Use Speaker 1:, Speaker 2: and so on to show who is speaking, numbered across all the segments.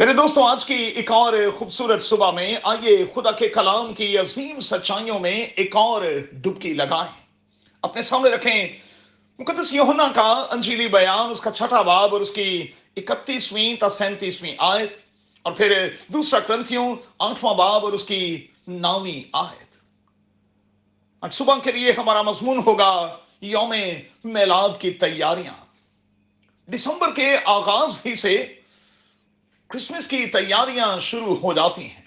Speaker 1: میرے دوستوں، آج کی ایک اور خوبصورت صبح میں آئیے خدا کے کلام کی عظیم سچائیوں میں ایک اور ڈبکی لگائیں۔ اپنے سامنے رکھیں مقدس یوہنا کا انجیلی بیان، اس کا چھٹا باب اور اس کی اکتیسویں تا سینتیسویں آیت۔ اور پھر دوسرا کرنتھیوں آٹھواں باب اور اس کی ناویں آیت۔ آج صبح کے لیے ہمارا مضمون ہوگا یوم میلاد کی تیاریاں۔ دسمبر کے آغاز ہی سے کرسمس کی تیاریاں شروع ہو جاتی ہیں۔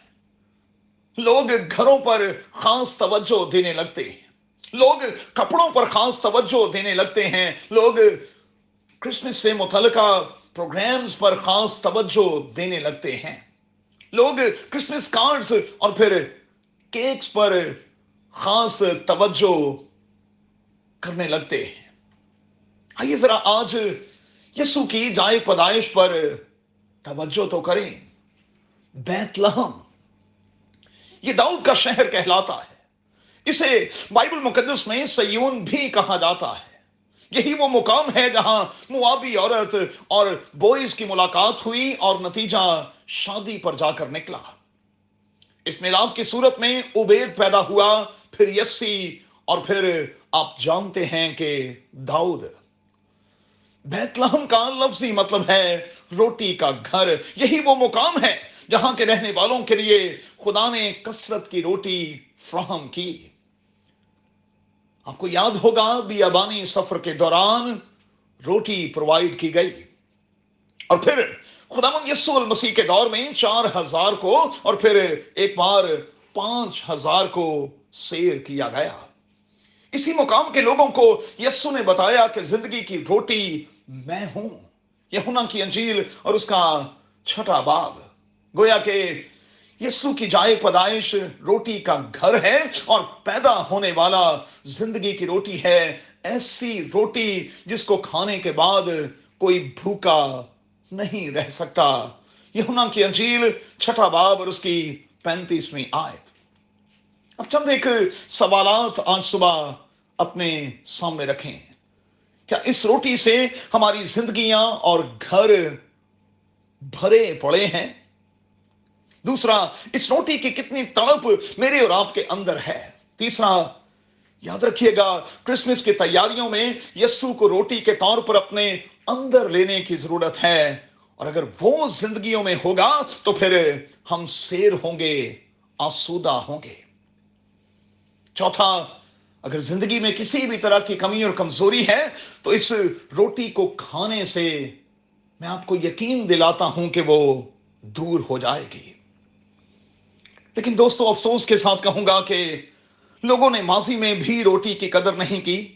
Speaker 1: لوگ گھروں پر خاص توجہ دینے لگتے ہیں۔ لوگ کپڑوں پر خاص توجہ دینے لگتے ہیں۔ لوگ کرسمس سے متعلقہ پروگرامز پر خاص توجہ دینے لگتے ہیں۔ لوگ کرسمس کارڈز اور پھر کیکس پر خاص توجہ کرنے لگتے ہیں۔ آئیے ذرا آج یسو کی جائے پیدائش پر توجہ تو کریں۔ بیت لہم یہ داؤد کا شہر کہلاتا ہے۔ اسے بائبل مقدس میں سیون بھی کہا جاتا ہے۔ یہی وہ مقام ہے جہاں موابی عورت اور بوئز کی ملاقات ہوئی اور نتیجہ شادی پر جا کر نکلا۔ اس میلاد کی صورت میں عبید پیدا ہوا، پھر یسی، اور پھر آپ جانتے ہیں کہ داؤد۔ بیت لہم کا لفظی مطلب ہے روٹی کا گھر۔ یہی وہ مقام ہے جہاں کے رہنے والوں کے لیے خدا نے کثرت کی روٹی فراہم کی۔ آپ کو یاد ہوگا بیابانی سفر کے دوران روٹی پرووائڈ کی گئی۔ اور پھر خدا یسو المسیح کے دور میں چار ہزار کو اور پھر ایک بار پانچ ہزار کو سیر کیا گیا۔ اسی مقام کے لوگوں کو یسو نے بتایا کہ زندگی کی روٹی میں ہوں۔ یہونا کی انجیل اور اس کا چھٹا باب گویا کہ یسو کی جائے پیدائش روٹی کا گھر ہے اور پیدا ہونے والا زندگی کی روٹی ہے۔ ایسی روٹی جس کو کھانے کے بعد کوئی بھوکا نہیں رہ سکتا۔ یہونا کی انجیل چھٹا باب اور اس کی پینتیسویں آئے اب چند ایک سوالات آج صبح اپنے سامنے رکھیں۔ کیا اس روٹی سے ہماری زندگیاں اور گھر بھرے پڑے ہیں؟ دوسرا، اس روٹی کی کتنی تڑپ میرے اور آپ کے اندر ہے؟ تیسرا، یاد رکھیے گا، کرسمس کی تیاریوں میں یسو کو روٹی کے طور پر اپنے اندر لینے کی ضرورت ہے۔ اور اگر وہ زندگیوں میں ہوگا تو پھر ہم سیر ہوں گے، آسودہ ہوں گے۔ چوتھا اگر زندگی میں کسی بھی طرح کی کمی اور کمزوری ہے، تو اس روٹی کو کھانے سے میں آپ کو یقین دلاتا ہوں کہ وہ دور ہو جائے گی۔ لیکن دوستو، افسوس کے ساتھ کہوں گا کہ لوگوں نے ماضی میں بھی روٹی کی قدر نہیں کی۔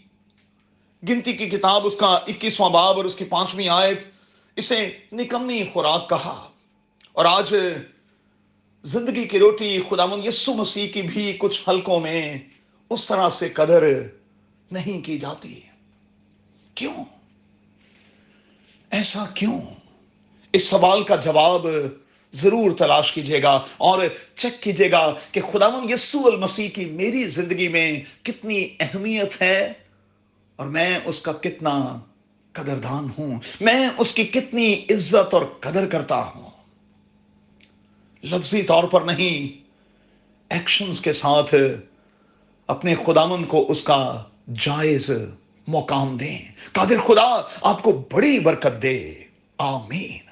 Speaker 1: گنتی کی کتاب، اس کا اکیسواں باب اور اس کی پانچویں آیت اسے نکمی خوراک کہا۔ اور آج زندگی کی روٹی خدا یسو مسیح کی بھی کچھ حلقوں میں اس طرح سے قدر نہیں کی جاتی۔ کیوں؟ ایسا کیوں؟ اس سوال کا جواب ضرور تلاش کیجیے گا اور چیک کیجیے گا کہ خدا یسو المسیح کی میری زندگی میں کتنی اہمیت ہے اور میں اس کا کتنا قدردان ہوں۔ میں اس کی کتنی عزت اور قدر کرتا ہوں۔ لفظی طور پر نہیں ایکشنز کے ساتھ اپنے خدامن کو اس کا جائز مقام دیں۔ قادر خدا، آپ کو بڑی برکت دے۔ آمین۔